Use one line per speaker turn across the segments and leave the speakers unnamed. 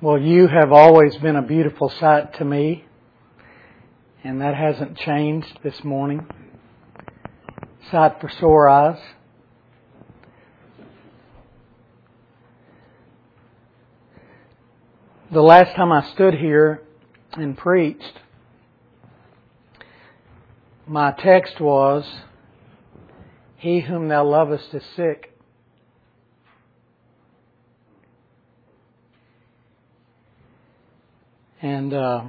Well, you have always been a beautiful sight to me, and that hasn't changed this morning. Sight for sore eyes. The last time I stood here and preached, my text was, He whom thou lovest is sick. And uh,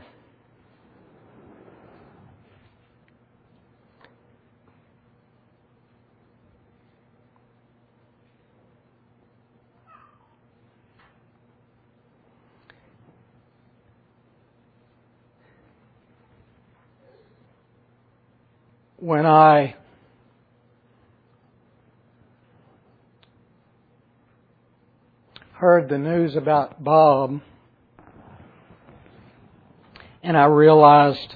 when I heard the news about Bob, and I realized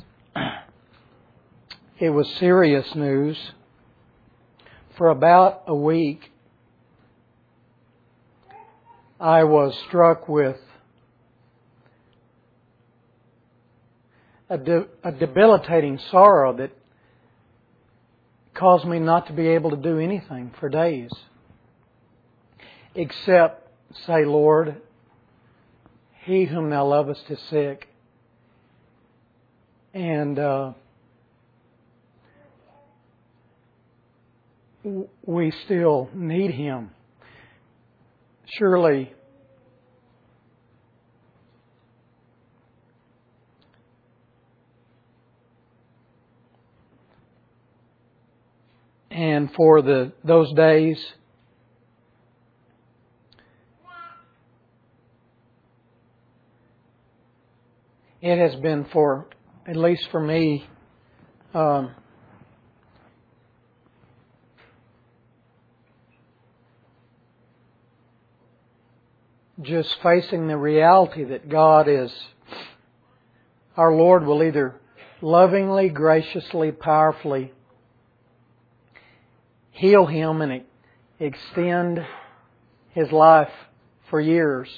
it was serious news. For about a week, I was struck with a, de- a debilitating sorrow that caused me not to be able to do anything for days except say, Lord, he whom thou lovest is sick. And uh, we still need him. Surely and for the those days it has been for at least for me um, just facing the reality that God is our Lord will either lovingly, graciously, powerfully heal him and extend his life for years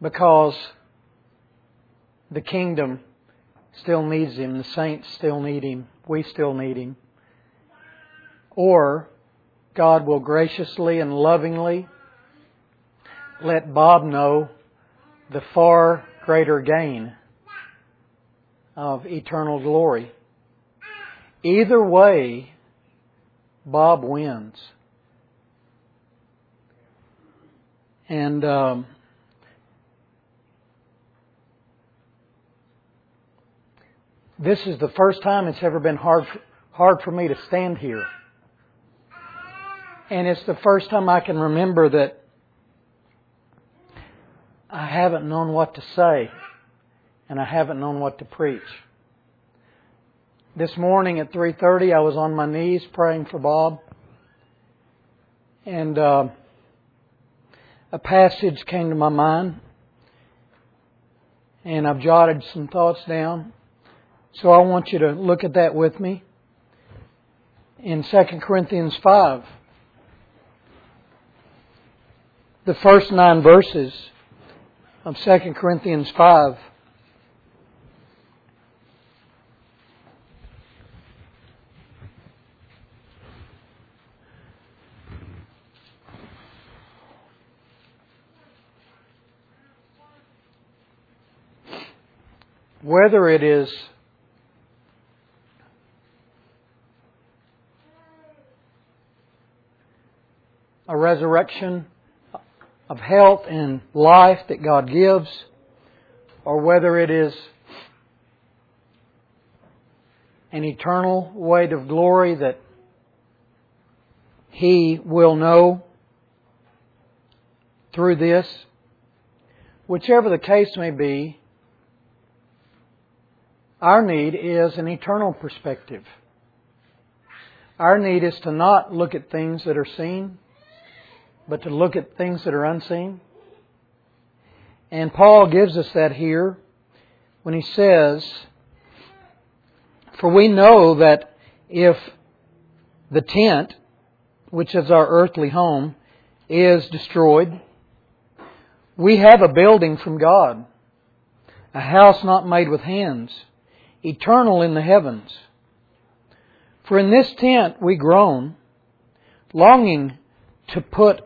because the kingdom still needs him, the saints still need him, we still need him. Or God will graciously and lovingly let Bob know the far greater gain of eternal glory. Either way, Bob wins. And um, this is the first time it's ever been hard hard for me to stand here. And it's the first time I can remember that I haven't known what to say and I haven't known what to preach. This morning at 3:30, I was on my knees praying for Bob, and uh, a passage came to my mind, and I've jotted some thoughts down. So I want you to look at that with me. In 2 Corinthians 5, the first nine verses of 2 Corinthians 5. whether it is a resurrection of health and life that God gives, or whether it is an eternal weight of glory that He will know through this, whichever the case may be, our need is an eternal perspective. Our need is to not look at things that are seen, but to look at things that are unseen. And Paul gives us that here when he says, For we know that if the tent, which is our earthly home, is destroyed, We have a building from God, a house not made with hands, eternal in the heavens. For in this tent we groan, longing to put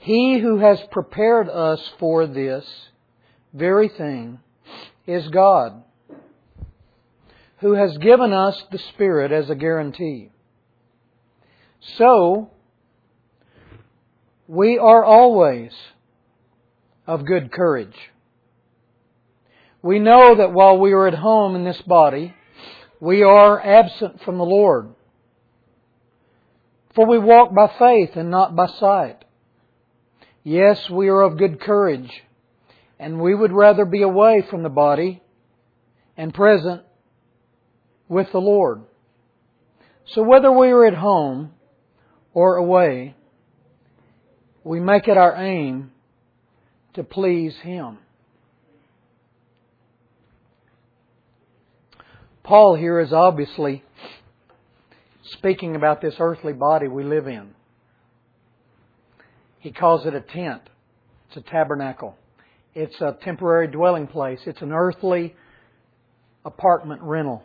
He who has prepared us for this very thing is God, who has given us the Spirit as a guarantee. So, we are always of good courage. We know that while we are at home in this body, we are absent from the Lord. For we walk by faith and not by sight. Yes, we are of good courage, and we would rather be away from the body and present with the Lord. So whether we are at home or away, we make it our aim to please Him. Paul here is obviously speaking about this earthly body we live in. He calls it a tent. It's a tabernacle. It's a temporary dwelling place. It's an earthly apartment rental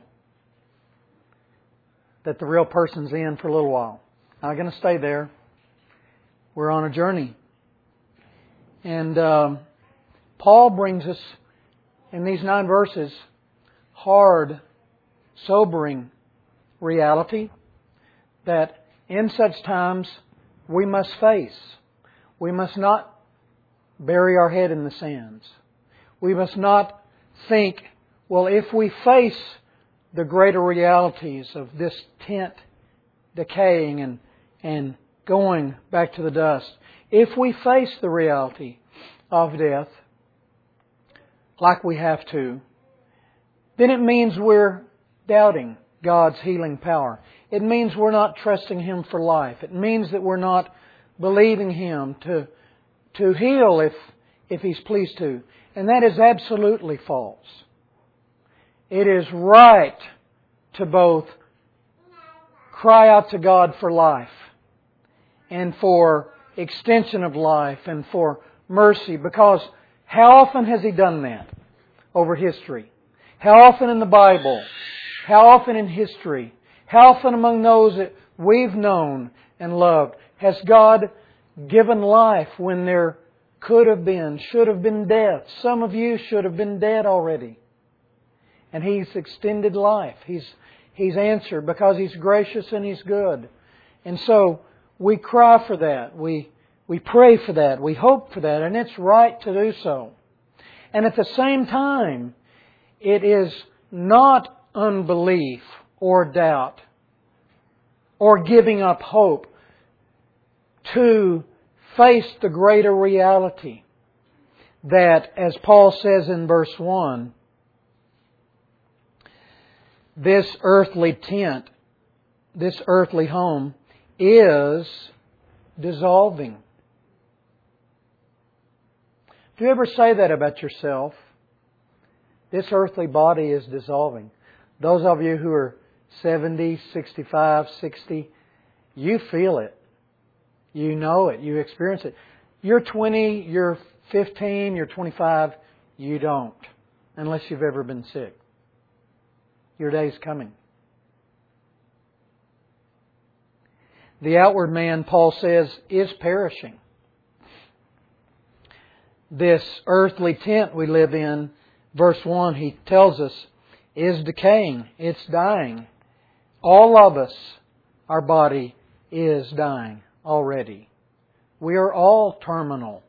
that the real person's in for a little while. Not going to stay there. We're on a journey. And um, Paul brings us in these nine verses hard, sobering reality that in such times we must face. We must not bury our head in the sands. We must not think, well, if we face the greater realities of this tent decaying and, and going back to the dust, if we face the reality of death, like we have to, then it means we're doubting God's healing power. It means we're not trusting Him for life. It means that we're not believing Him to, to heal if, if He's pleased to. And that is absolutely false. It is right to both cry out to God for life and for extension of life and for mercy because how often has He done that over history? How often in the Bible? How often in history? How often among those that we've known and loved has God given life when there could have been, should have been death? Some of you should have been dead already. And He's extended life. He's, he's answered because He's gracious and He's good. And so we cry for that. We, we pray for that. We hope for that. And it's right to do so. And at the same time, it is not unbelief or doubt or giving up hope to face the greater reality that, as Paul says in verse 1, this earthly tent, this earthly home, is dissolving. Do you ever say that about yourself? This earthly body is dissolving. Those of you who are 70, 65, 60, you feel it. You know it. You experience it. You're 20, you're 15, you're 25, you don't. Unless you've ever been sick. Your day's coming. The outward man, Paul says, is perishing. This earthly tent we live in, verse 1, he tells us, is decaying. It's dying. All of us, our body is dying already. We are all terminal.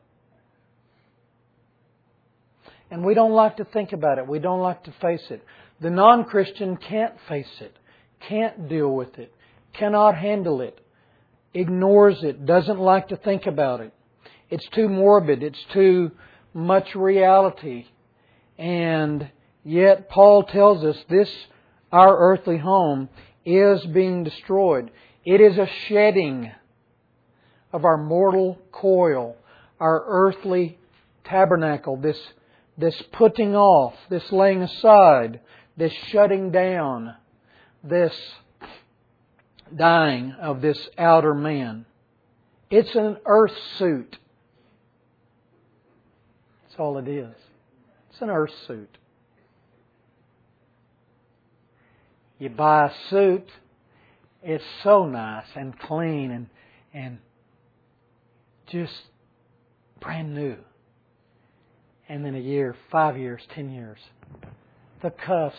And we don't like to think about it. We don't like to face it. The non Christian can't face it, can't deal with it, cannot handle it, ignores it, doesn't like to think about it. It's too morbid, it's too much reality. And yet Paul tells us this, our earthly home, is being destroyed. It is a shedding of our mortal coil, our earthly tabernacle, this, this putting off, this laying aside, this shutting down, this dying of this outer man. It's an earth suit. That's all it is. It's an earth suit. You buy a suit, it's so nice and clean and, and just brand new. And then a year, five years, ten years, the cuffs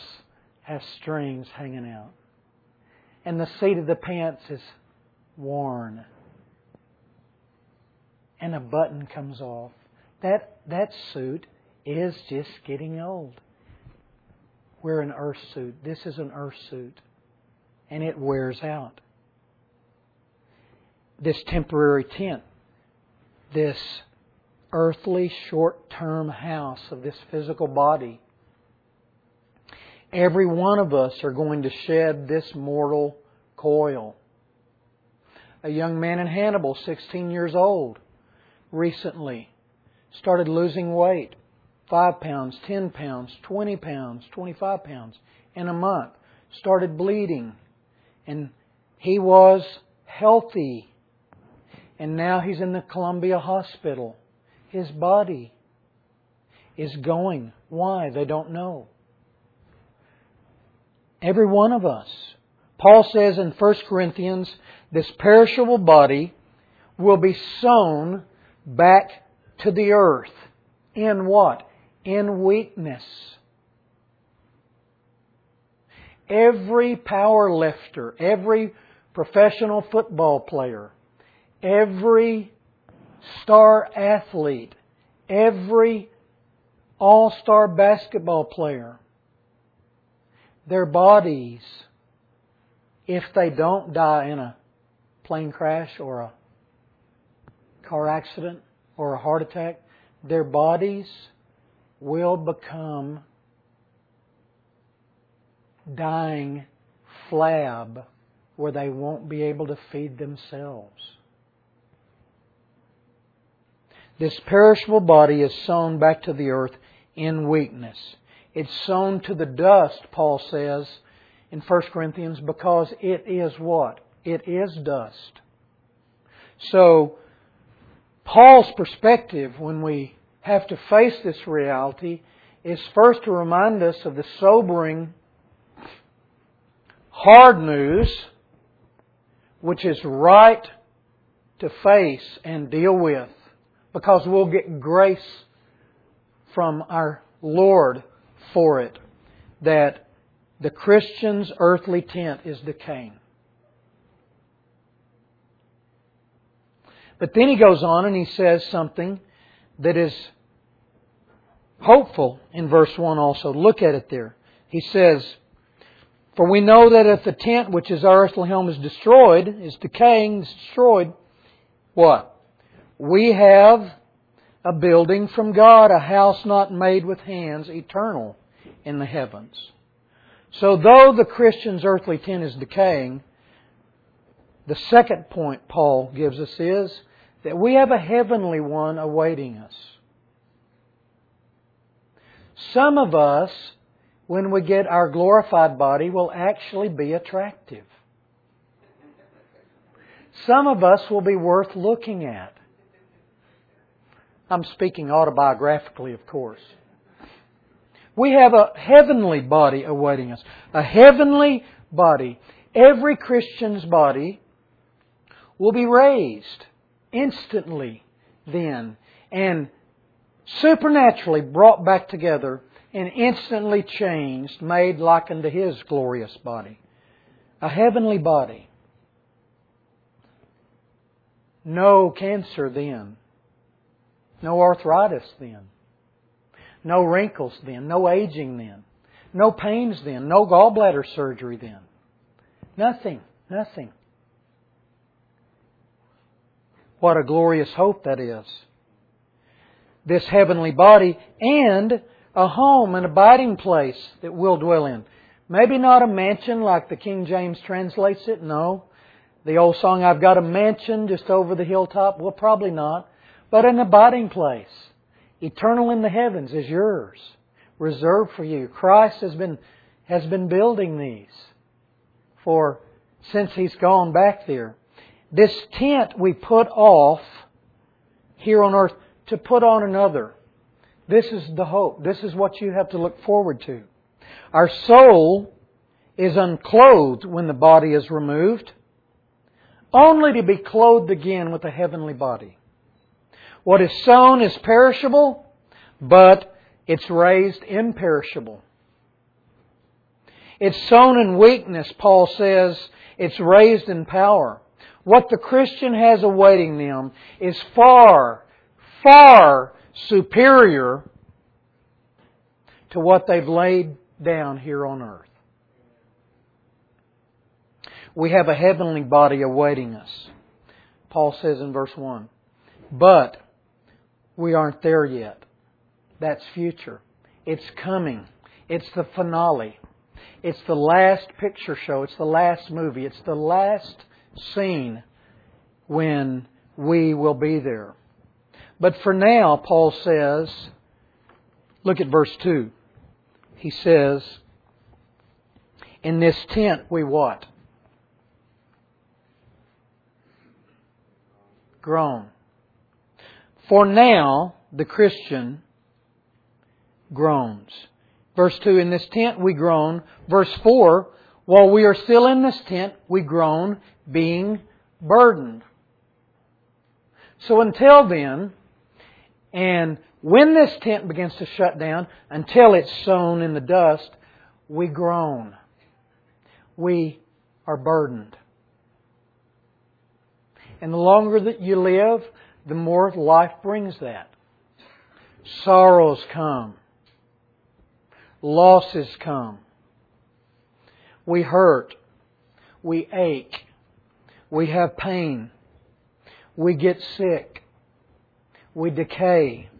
have strings hanging out. And the seat of the pants is worn. And a button comes off. That, that suit is just getting old. We're an earth suit. This is an earth suit. And it wears out. This temporary tent, this earthly short term house of this physical body, every one of us are going to shed this mortal coil. A young man in Hannibal, 16 years old, recently started losing weight. 5 pounds, 10 pounds, 20 pounds, 25 pounds in a month. Started bleeding. And he was healthy. And now he's in the Columbia Hospital. His body is going. Why? They don't know. Every one of us. Paul says in 1 Corinthians, this perishable body will be sown back to the earth. In what? in weakness. Every power lifter, every professional football player, every star athlete, every all star basketball player, their bodies, if they don't die in a plane crash or a car accident or a heart attack, their bodies will become dying flab where they won't be able to feed themselves. This perishable body is sown back to the earth in weakness. It's sown to the dust, Paul says in 1 Corinthians, because it is what? It is dust. So, Paul's perspective when we have to face this reality is first to remind us of the sobering, hard news, which is right to face and deal with, because we'll get grace from our Lord for it, that the Christian's earthly tent is decaying. But then he goes on and he says something that is hopeful in verse 1 also. Look at it there. He says, For we know that if the tent which is our earthly home is destroyed, is decaying, is destroyed, what? We have a building from God, a house not made with hands, eternal in the heavens. So though the Christian's earthly tent is decaying, the second point Paul gives us is that we have a heavenly one awaiting us. Some of us, when we get our glorified body, will actually be attractive. Some of us will be worth looking at. I'm speaking autobiographically, of course. We have a heavenly body awaiting us. A heavenly body. Every Christian's body will be raised instantly then and supernaturally brought back together and instantly changed, made like unto His glorious body. A heavenly body. No cancer then. No arthritis then. No wrinkles then. No aging then. No pains then. No gallbladder surgery then. Nothing. Nothing. What a glorious hope that is. this heavenly body and a home, an abiding place that we'll dwell in. Maybe not a mansion like the King James translates it, no. The old song, I've got a mansion just over the hilltop, well, probably not. But an abiding place, eternal in the heavens, is yours, reserved for you. Christ has been, has been building these for since He's gone back there. This tent we put off here on earth to put on another. This is the hope. This is what you have to look forward to. Our soul is unclothed when the body is removed, only to be clothed again with a heavenly body. What is sown is perishable, but it's raised imperishable. It's sown in weakness, Paul says. It's raised in power. What the Christian has awaiting them is far, far superior to what they've laid down here on earth. We have a heavenly body awaiting us. Paul says in verse 1. But we aren't there yet. That's future. It's coming. It's the finale. It's the last picture show. It's the last movie. It's the last scene when we will be there. But for now, Paul says, look at verse 2 he says, In this tent we what? Groan. For now, the Christian groans. Verse 2, in this tent we groan. Verse 4, while we are still in this tent, we groan, being burdened. So until then, and when this tent begins to shut down, until it's sown in the dust, we groan. We are burdened. And the longer that you live, the more life brings that. Sorrows come. Losses come. We hurt. We ache. We have pain. We get sick. We decay.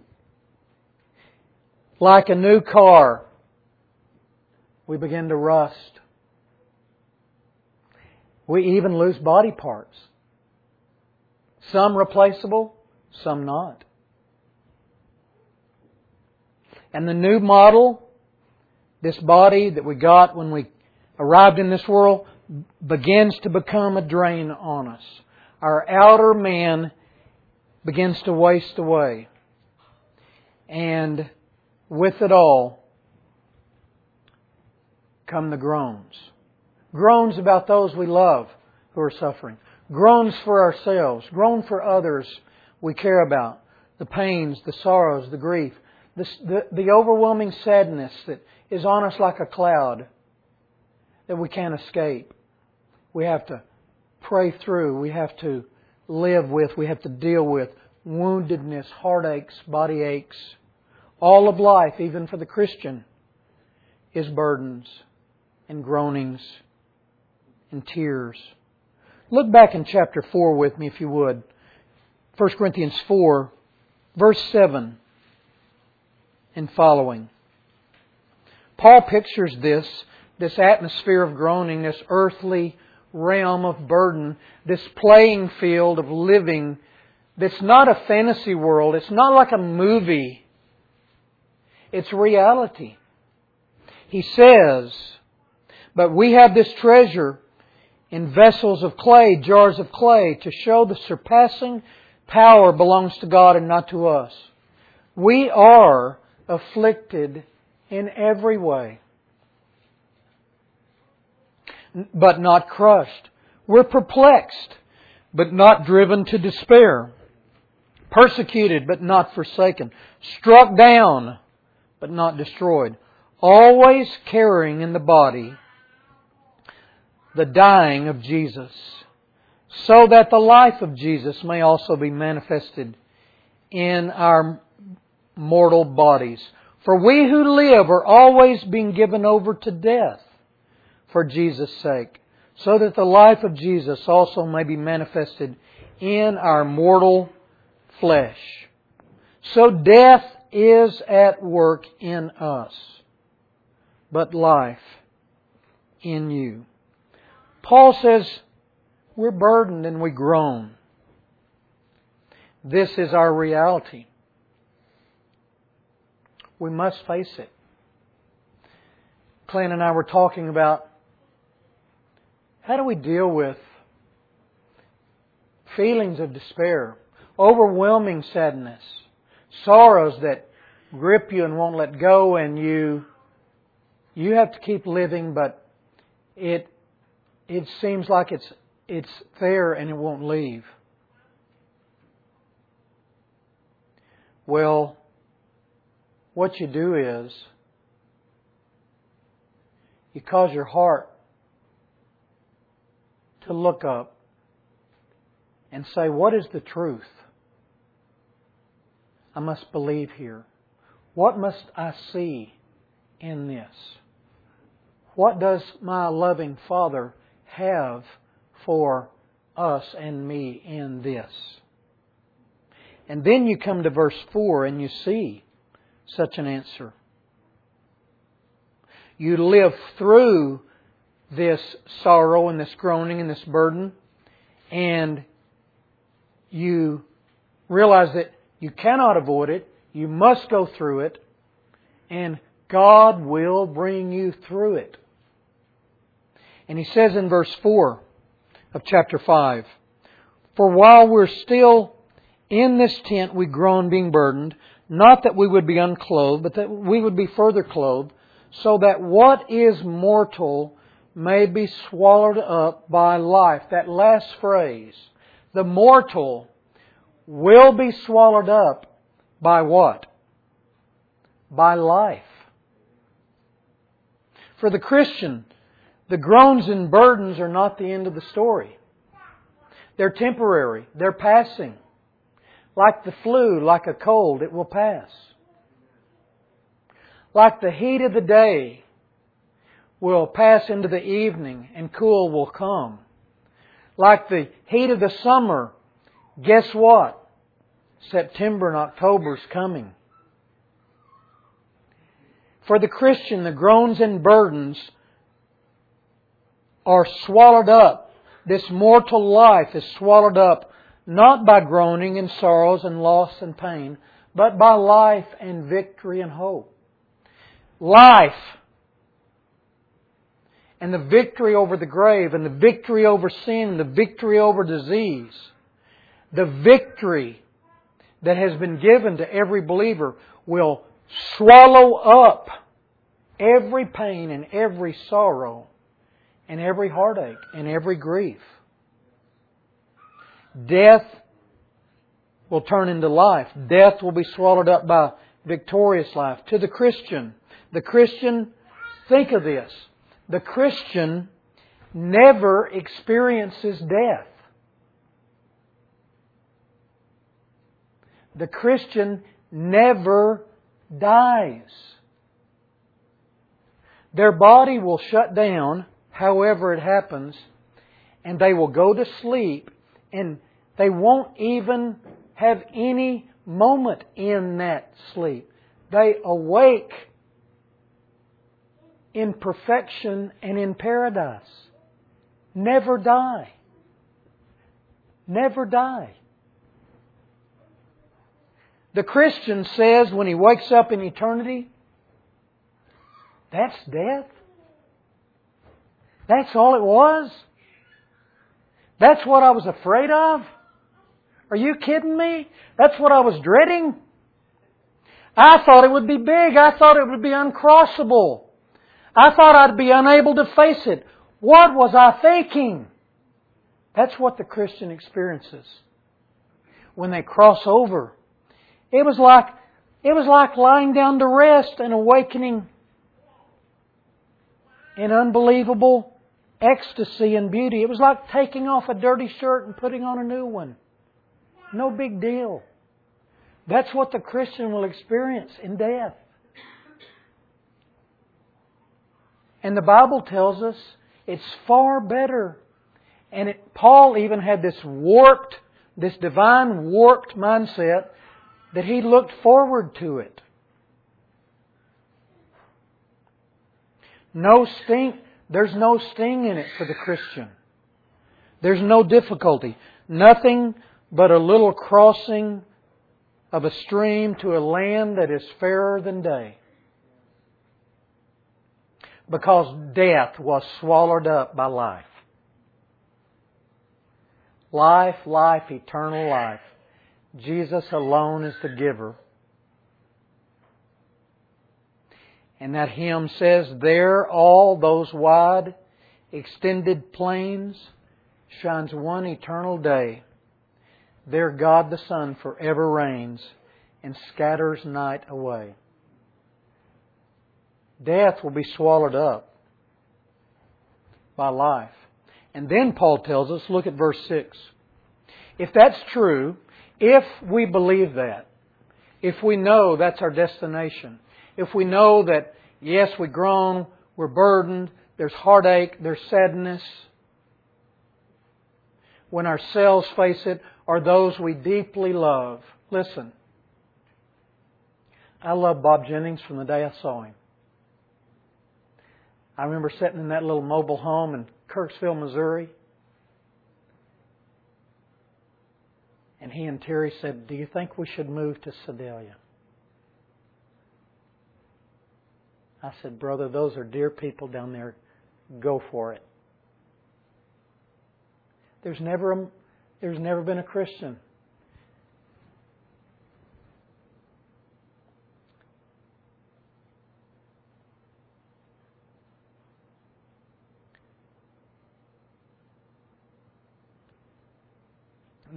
Like a new car, we begin to rust. We even lose body parts. Some replaceable, some not. And the new model, this body that we got when we arrived in this world, begins to become a drain on us. Our outer man begins to waste away. And with it all come the groans. Groans about those we love who are suffering. Groans for ourselves. Groan for others we care about. The pains, the sorrows, the grief. The, the, the overwhelming sadness that is on us like a cloud that we can't escape. We have to pray through. We have to live with. We have to deal with woundedness, heartaches, body aches. All of life, even for the Christian, is burdens and groanings and tears. Look back in chapter 4 with me, if you would. 1 Corinthians 4, verse 7 and following. Paul pictures this, this atmosphere of groaning, this earthly realm of burden, this playing field of living that's not a fantasy world. It's not like a movie it's reality. He says, But we have this treasure in vessels of clay, jars of clay, to show the surpassing power belongs to God and not to us. We are afflicted in every way, but not crushed. We're perplexed, but not driven to despair. Persecuted, but not forsaken. Struck down, but not destroyed. Always carrying in the body the dying of Jesus, so that the life of Jesus may also be manifested in our mortal bodies. For we who live are always being given over to death for Jesus' sake, so that the life of Jesus also may be manifested in our mortal flesh. So death is at work in us, but life in you. Paul says we're burdened and we groan. This is our reality. We must face it. Clint and I were talking about how do we deal with feelings of despair, overwhelming sadness, sorrows that grip you and won't let go and you you have to keep living but it it seems like it's it's there and it won't leave. Well, what you do is you cause your heart to look up and say, What is the truth? I must believe here. What must I see in this? What does my loving Father have for us and me in this? And then you come to verse 4 and you see such an answer. You live through this sorrow and this groaning and this burden, and you realize that you cannot avoid it, you must go through it, and God will bring you through it. And he says in verse 4 of chapter 5, For while we're still in this tent, we groan being burdened, not that we would be unclothed, but that we would be further clothed, so that what is mortal may be swallowed up by life. That last phrase, the mortal will be swallowed up by what? By life. For the Christian, the groans and burdens are not the end of the story. They're temporary. They're passing. Like the flu, like a cold, it will pass. Like the heat of the day will pass into the evening and cool will come. Like the heat of the summer, guess what? September and October is coming. For the Christian, the groans and burdens are swallowed up. This mortal life is swallowed up not by groaning and sorrows and loss and pain, but by life and victory and hope. Life and the victory over the grave and the victory over sin, and the victory over disease, the victory that has been given to every believer will swallow up every pain and every sorrow and every heartache and every grief. Death will turn into life. Death will be swallowed up by victorious life. To the Christian, the Christian, think of this. The Christian never experiences death. The Christian never dies. Their body will shut down, however it happens, and they will go to sleep, and they won't even have any moment in that sleep. They awake in perfection and in paradise. Never die. Never die. The Christian says when he wakes up in eternity, that's death. That's all it was. That's what I was afraid of. Are you kidding me? That's what I was dreading. I thought it would be big. I thought it would be uncrossable. I thought I'd be unable to face it. What was I thinking? That's what the Christian experiences when they cross over. It was like it was like lying down to rest and awakening in unbelievable ecstasy and beauty. It was like taking off a dirty shirt and putting on a new one. No big deal. That's what the Christian will experience in death. And the Bible tells us it's far better. And it, Paul even had this warped, this divine warped mindset that he looked forward to it. No sting, there's no sting in it for the Christian. There's no difficulty. Nothing but a little crossing of a stream to a land that is fairer than day. Because death was swallowed up by life. Life, life, eternal life. Jesus alone is the giver. And that hymn says, There all those wide, extended plains shines one eternal day. There God the Son forever reigns and scatters night away. Death will be swallowed up by life. And then Paul tells us, look at verse 6. If that's true, if we believe that, if we know that's our destination, if we know that, yes, we groan, we're burdened, there's heartache, there's sadness, when ourselves face it, or those we deeply love. Listen, I love Bob Jennings from the day I saw him. I remember sitting in that little mobile home in Kirksville, Missouri. And he and Terry said, Do you think we should move to Sedalia? I said, Brother, those are dear people down there. Go for it. There's never, a, there's never been a Christian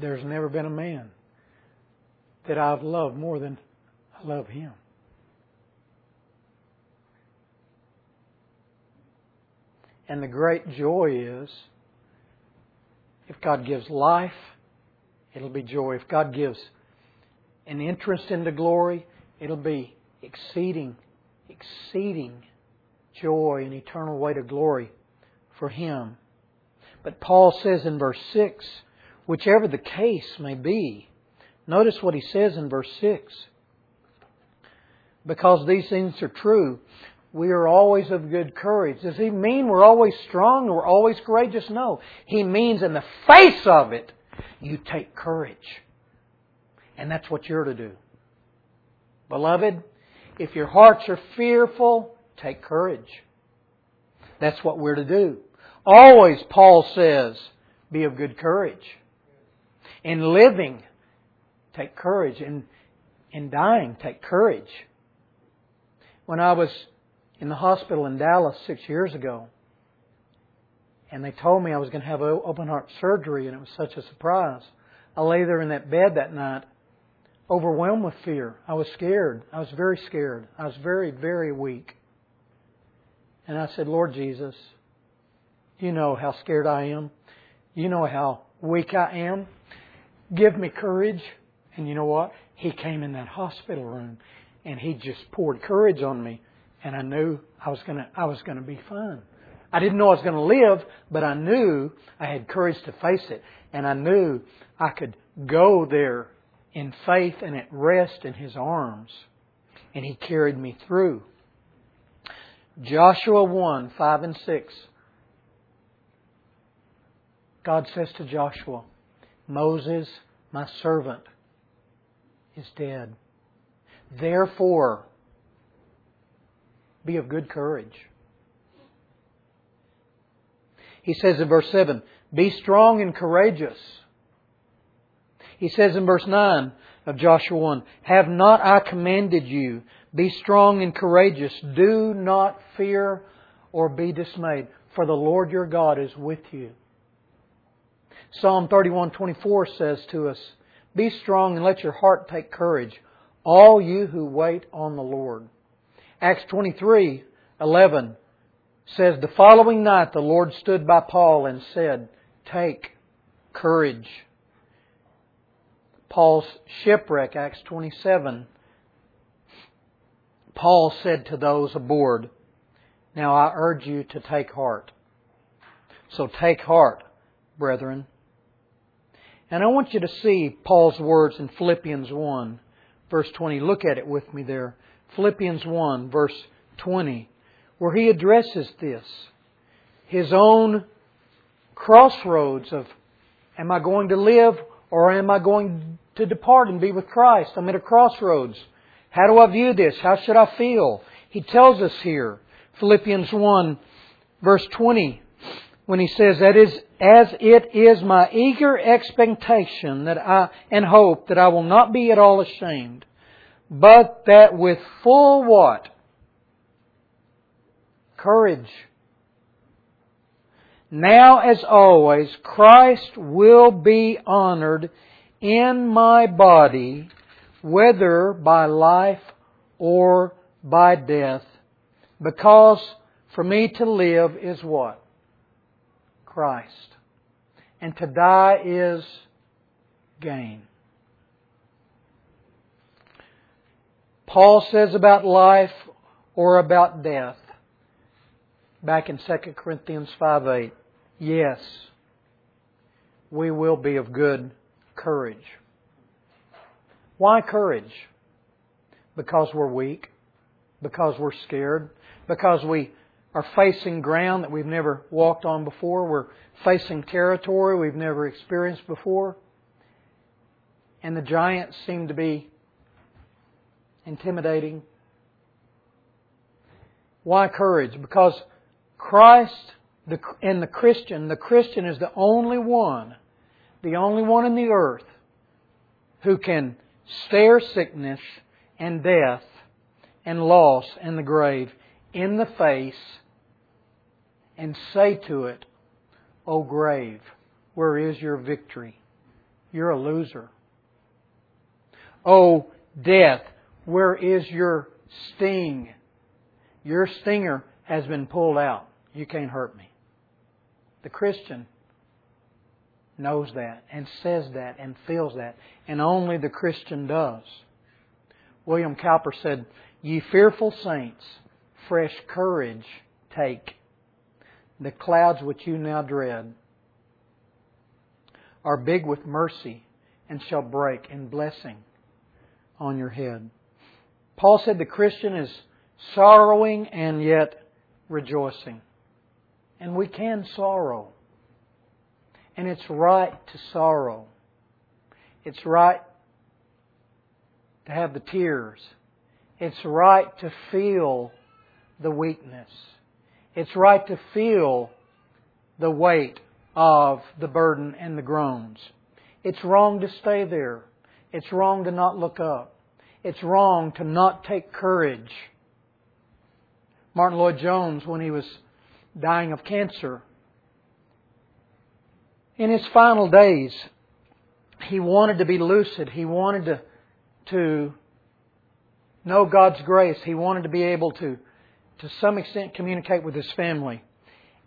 there's never been a man that I've loved more than I love him. And the great joy is if God gives life, it'll be joy. If God gives an interest into glory, it'll be exceeding, exceeding joy and eternal way to glory for Him. But Paul says in verse 6 whichever the case may be. Notice what he says in verse 6. Because these things are true, we are always of good courage. Does he mean we're always strong we're always courageous? No. He means in the face of it, you take courage. And that's what you're to do. Beloved, if your hearts are fearful, take courage. That's what we're to do. Always, Paul says, be of good courage. In living, take courage. In, in dying, take courage. When I was in the hospital in Dallas six years ago, and they told me I was going to have open heart surgery, and it was such a surprise. I lay there in that bed that night, overwhelmed with fear. I was scared. I was very scared. I was very, very weak. And I said, Lord Jesus, you know how scared I am. You know how weak I am give me courage. And you know what? He came in that hospital room and he just poured courage on me. And I knew I was gonna, I was gonna be fine. I didn't know I was gonna live, but I knew I had courage to face it. And I knew I could go there in faith and at rest in His arms. And He carried me through. Joshua 1, 5 and 6. God says to Joshua, Moses, my servant, is dead. Therefore, be of good courage. He says in verse 7, Be strong and courageous. He says in verse 9 of Joshua 1, Have not I commanded you? Be strong and courageous. Do not fear or be dismayed, for the Lord your God is with you. Psalm 31:24 says to us, "Be strong and let your heart take courage, all you who wait on the Lord." Acts 23:11 says, "The following night the Lord stood by Paul and said, "Take courage." Paul's shipwreck, Acts 27. Paul said to those aboard, Now I urge you to take heart. So take heart, brethren. And I want you to see Paul's words in Philippians 1 verse 20. Look at it with me there. Philippians 1, verse 20, where he addresses this. His own crossroads of, am I going to live or am I going to depart and be with Christ? I'm at a crossroads. How do I view this? How should I feel? He tells us here, Philippians 1, verse 20, when he says, That is, as it is my eager expectation that I, and hope that I will not be at all ashamed, but that with full what? Courage. Now as always, Christ will be honored in my body, whether by life or by death, because for me to live is what? Christ. And to die is gain. Paul says about life or about death, back in 2 Corinthians 5 8, yes, we will be of good courage. Why courage? Because we're weak, because we're scared, because we are facing ground that we've never walked on before, we're facing territory we've never experienced before, and the giants seem to be intimidating. Why courage? Because Christ and the Christian, the Christian is the only one, the only one in the earth who can stare sickness and death and loss and the grave in the face and say to it, O grave, where is your victory? You're a loser. O death, where is your sting? Your stinger has been pulled out. You can't hurt me. The Christian knows that and says that and feels that, and only the Christian does. William Cowper said, Ye fearful saints, fresh courage take. The clouds which you now dread are big with mercy and shall break in blessing on your head. Paul said the Christian is sorrowing and yet rejoicing. And we can sorrow. And it's right to sorrow. It's right to have the tears. It's right to feel the weakness. It's right to feel the weight of the burden and the groans. It's wrong to stay there. It's wrong to not look up. It's wrong to not take courage. Martyn Lloyd-Jones, when he was dying of cancer, in his final days, he wanted to be lucid. He wanted to, to know God's grace. He wanted to be able to, to some extent, communicate with his family.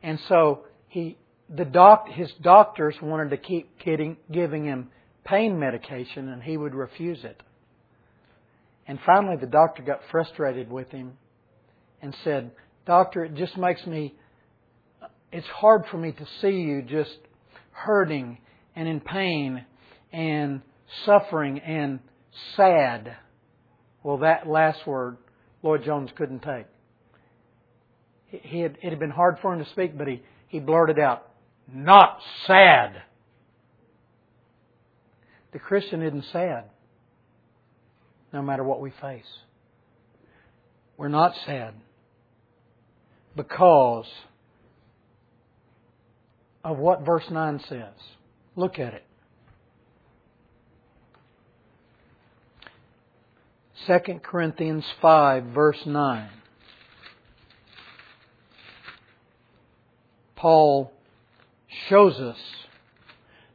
And so he, the doc, his doctors wanted to keep getting, giving him pain medication, and he would refuse it. And finally, the doctor got frustrated with him and said, Doctor, it just makes me, it's hard for me to see you just hurting and in pain and suffering and sad. Well, that last word, Lloyd-Jones couldn't take. He had, it had been hard for him to speak, but he, he blurted out, not sad. The Christian isn't sad no matter what we face. We're not sad because of what verse 9 says. Look at it. 2 Corinthians 5, verse 9. Paul shows us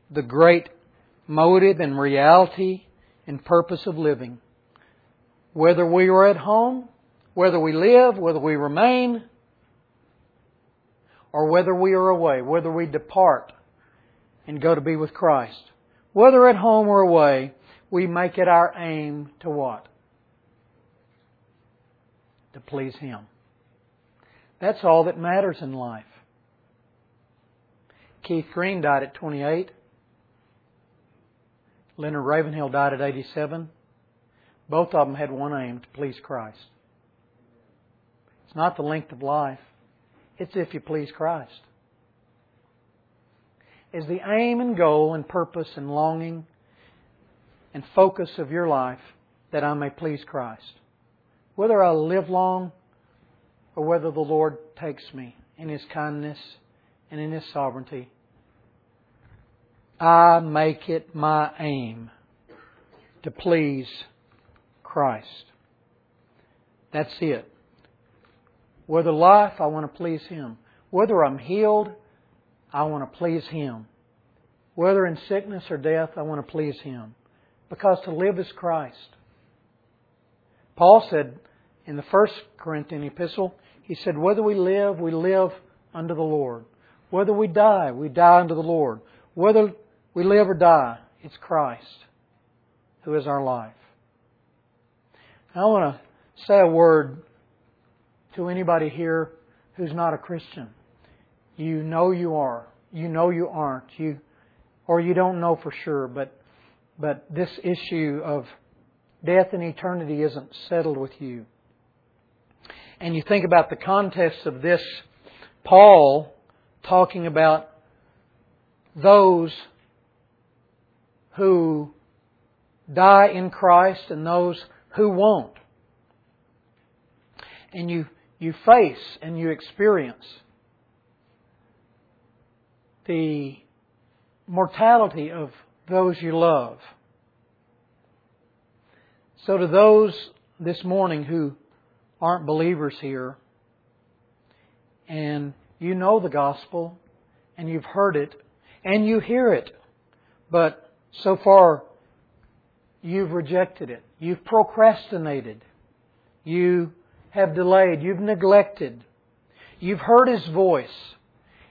the great motive and reality and purpose of living whether we are at home, whether we live, whether we remain, or whether we are away, whether we depart and go to be with Christ. Whether at home or away, we make it our aim to what? To please Him. That's all that matters in life. Keith Green died at 28. Leonard Ravenhill died at 87. Both of them had one aim to please Christ. It's not the length of life, it's if you please Christ. Is the aim and goal and purpose and longing and focus of your life that I may please Christ? Whether I live long or whether the Lord takes me in His kindness and in His sovereignty, I make it my aim to please Christ. That's it. Whether life, I want to please Him. Whether I'm healed, I want to please Him. Whether in sickness or death, I want to please Him. Because to live is Christ. Paul said in the first Corinthian epistle, he said, Whether we live, we live unto the Lord. Whether we die, we die unto the Lord. Whether we live or die, it's Christ who is our life. I want to say a word to anybody here who's not a Christian. You know you are. You know you aren't. You, or you don't know for sure, but, but this issue of death and eternity isn't settled with you. And you think about the context of this, Paul talking about those who die in Christ and those who won't. And you, you face and you experience the mortality of those you love. So, to those this morning who aren't believers here, and you know the gospel, and you've heard it, and you hear it, but so far you've rejected it. You've procrastinated. You have delayed. You've neglected. You've heard His voice,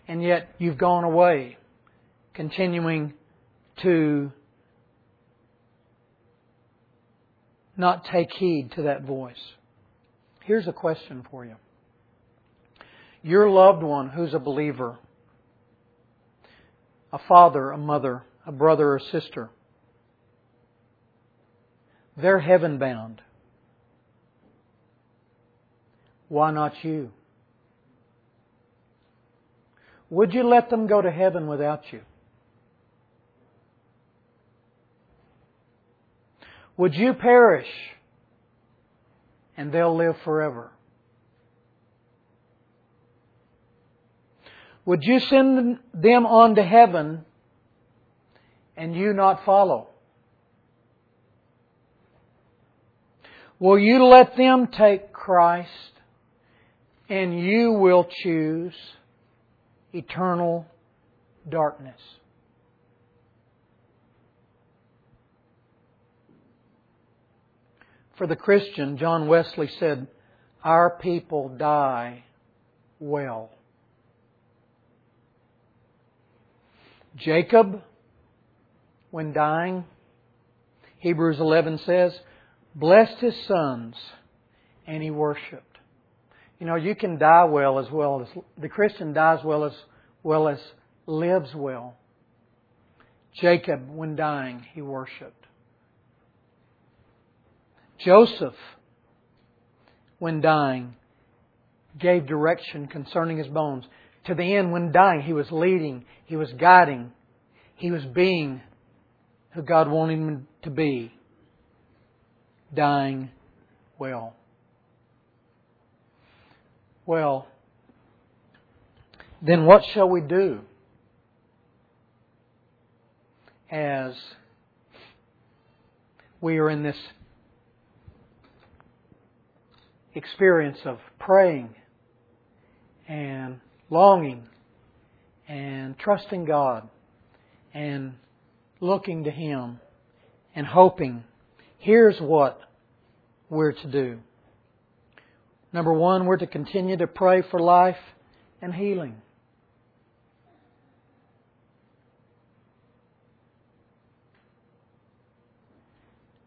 and yet you've gone away, continuing to not take heed to that voice. Here's a question for you. Your loved one who's a believer, a father, a mother, a brother or sister, they're heaven bound. Why not you? Would you let them go to heaven without you? Would you perish and they'll live forever? Would you send them on to heaven and you not follow? Will you let them take Christ and you will choose eternal darkness? For the Christian, John Wesley said, Our people die well. Jacob, when dying, Hebrews 11 says, blessed his sons, and he worshiped. You know, you can die well as well as the Christian dies well as well as lives well. Jacob, when dying, he worshiped. Joseph, when dying, gave direction concerning his bones. To the end, when dying, he was leading, he was guiding, he was being who God wanted him to be dying well. Well, then what shall we do as we are in this experience of praying and longing and trusting God and looking to Him and hoping Here's what we're to do. Number one, we're to continue to pray for life and healing.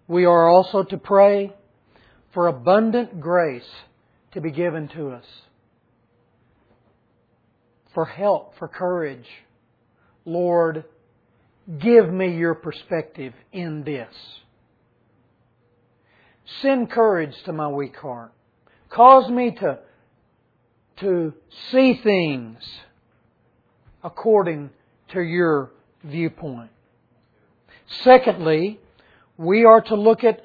We are also to pray for abundant grace to be given to us, for help, for courage. Lord, give me your perspective in this. Send courage to my weak heart. Cause me to, to see things according to your viewpoint. Secondly, we are to look at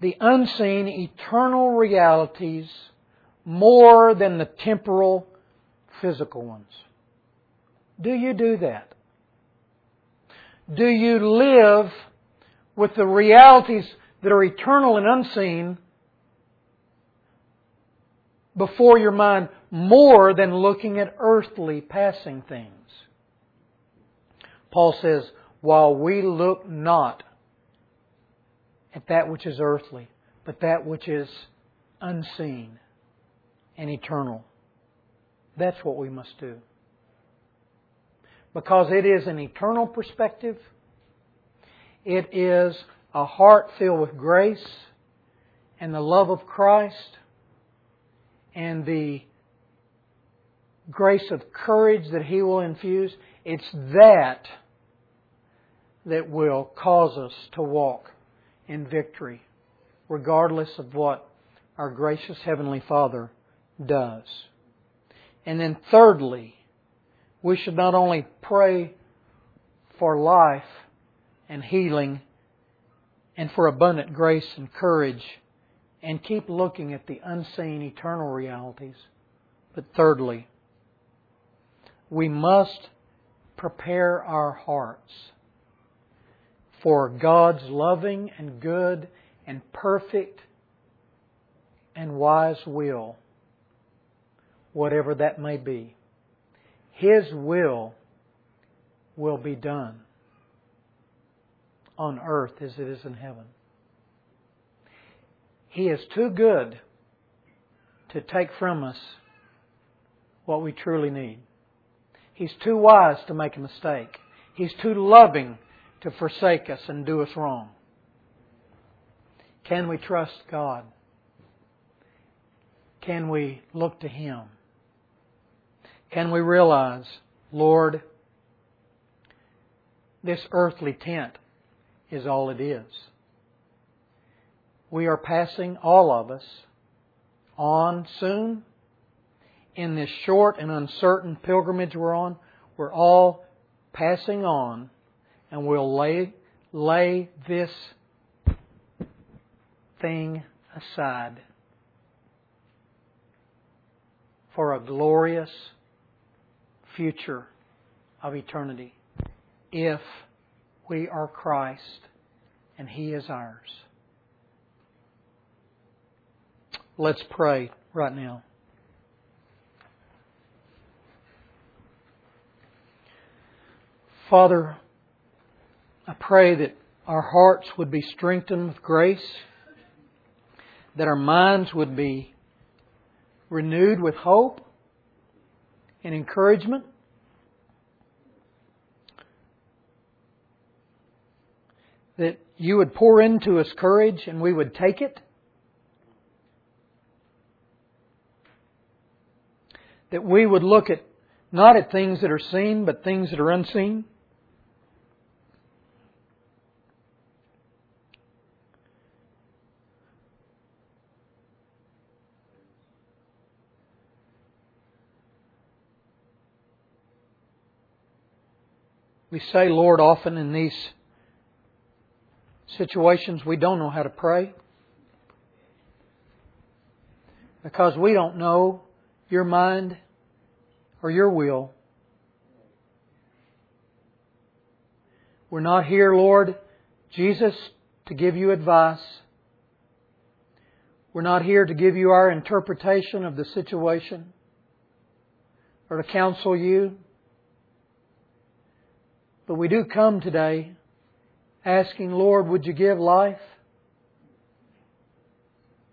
the unseen, eternal realities more than the temporal, physical ones. Do you do that? Do you live with the realities that are eternal and unseen before your mind more than looking at earthly passing things? Paul says, while we look not at that which is earthly, but that which is unseen and eternal. That's what we must do. Because it is an eternal perspective. It is a heart filled with grace and the love of Christ and the grace of courage that He will infuse. It's that that will cause us to walk in victory, regardless of what our gracious Heavenly Father does. And then thirdly, we should not only pray for life and healing and for abundant grace and courage and keep looking at the unseen eternal realities, but thirdly, we must prepare our hearts for God's loving and good and perfect and wise will, whatever that may be. His will will be done on earth as it is in heaven. He is too good to take from us what we truly need. He's too wise to make a mistake. He's too loving to forsake us and do us wrong? Can we trust God? Can we look to Him? Can we realize, Lord, this earthly tent is all it is? We are passing, all of us, on soon. In this short and uncertain pilgrimage we're on, we're all passing on and we'll lay, lay this thing aside for a glorious future of eternity if we are Christ and He is ours. Let's pray right now. Father, I pray that our hearts would be strengthened with grace, that our minds would be renewed with hope and encouragement. That you would pour into us courage and we would take it. That we would look at not at things that are seen, but things that are unseen. We say, Lord, often in these situations we don't know how to pray because we don't know your mind or your will. We're not here, Lord Jesus, to give you advice. We're not here to give you our interpretation of the situation or to counsel you. But we do come today asking, Lord, would you give life?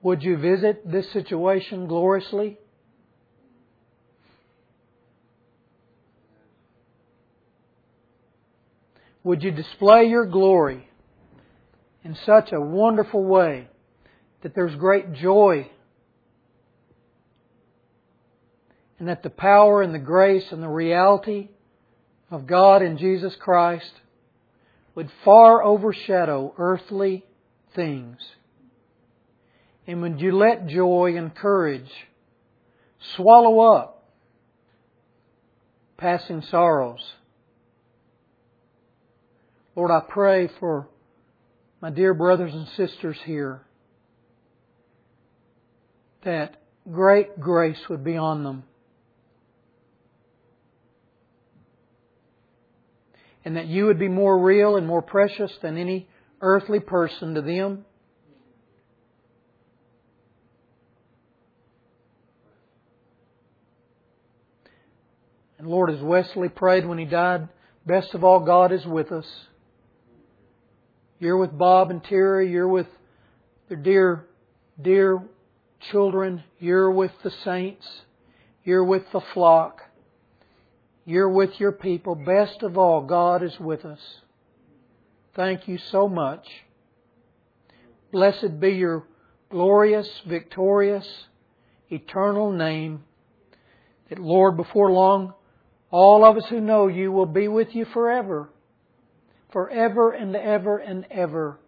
Would you visit this situation gloriously? Would you display your glory in such a wonderful way that there's great joy and that the power and the grace and the reality of God in Jesus Christ would far overshadow earthly things And would you let joy and courage swallow up passing sorrows? Lord, I pray for my dear brothers and sisters here that great grace would be on them. And that you would be more real and more precious than any earthly person to them. And Lord, as Wesley prayed when he died, best of all, God is with us. You're with Bob and Terry. You're with their dear, dear children. You're with the saints. You're with the flock. You're with your people. Best of all, God is with us. Thank you so much. Blessed be your glorious, victorious, eternal name. That, Lord, before long, all of us who know you will be with you forever. Forever and ever and ever.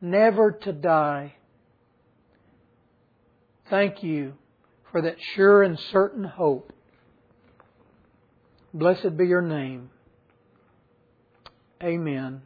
Never to die. Thank you for that sure and certain hope. Blessed be your name. Amen.